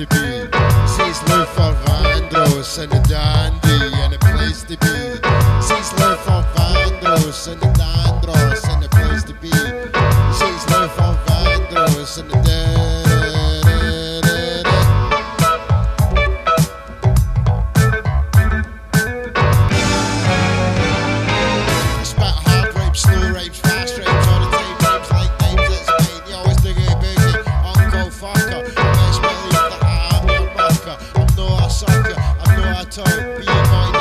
to be. Sees Lou Vandross and the dandy and a place to be. Sees Lou Vandross and the dandross and a place to be. Sees Lou Vandross and the dandy. soul, be united.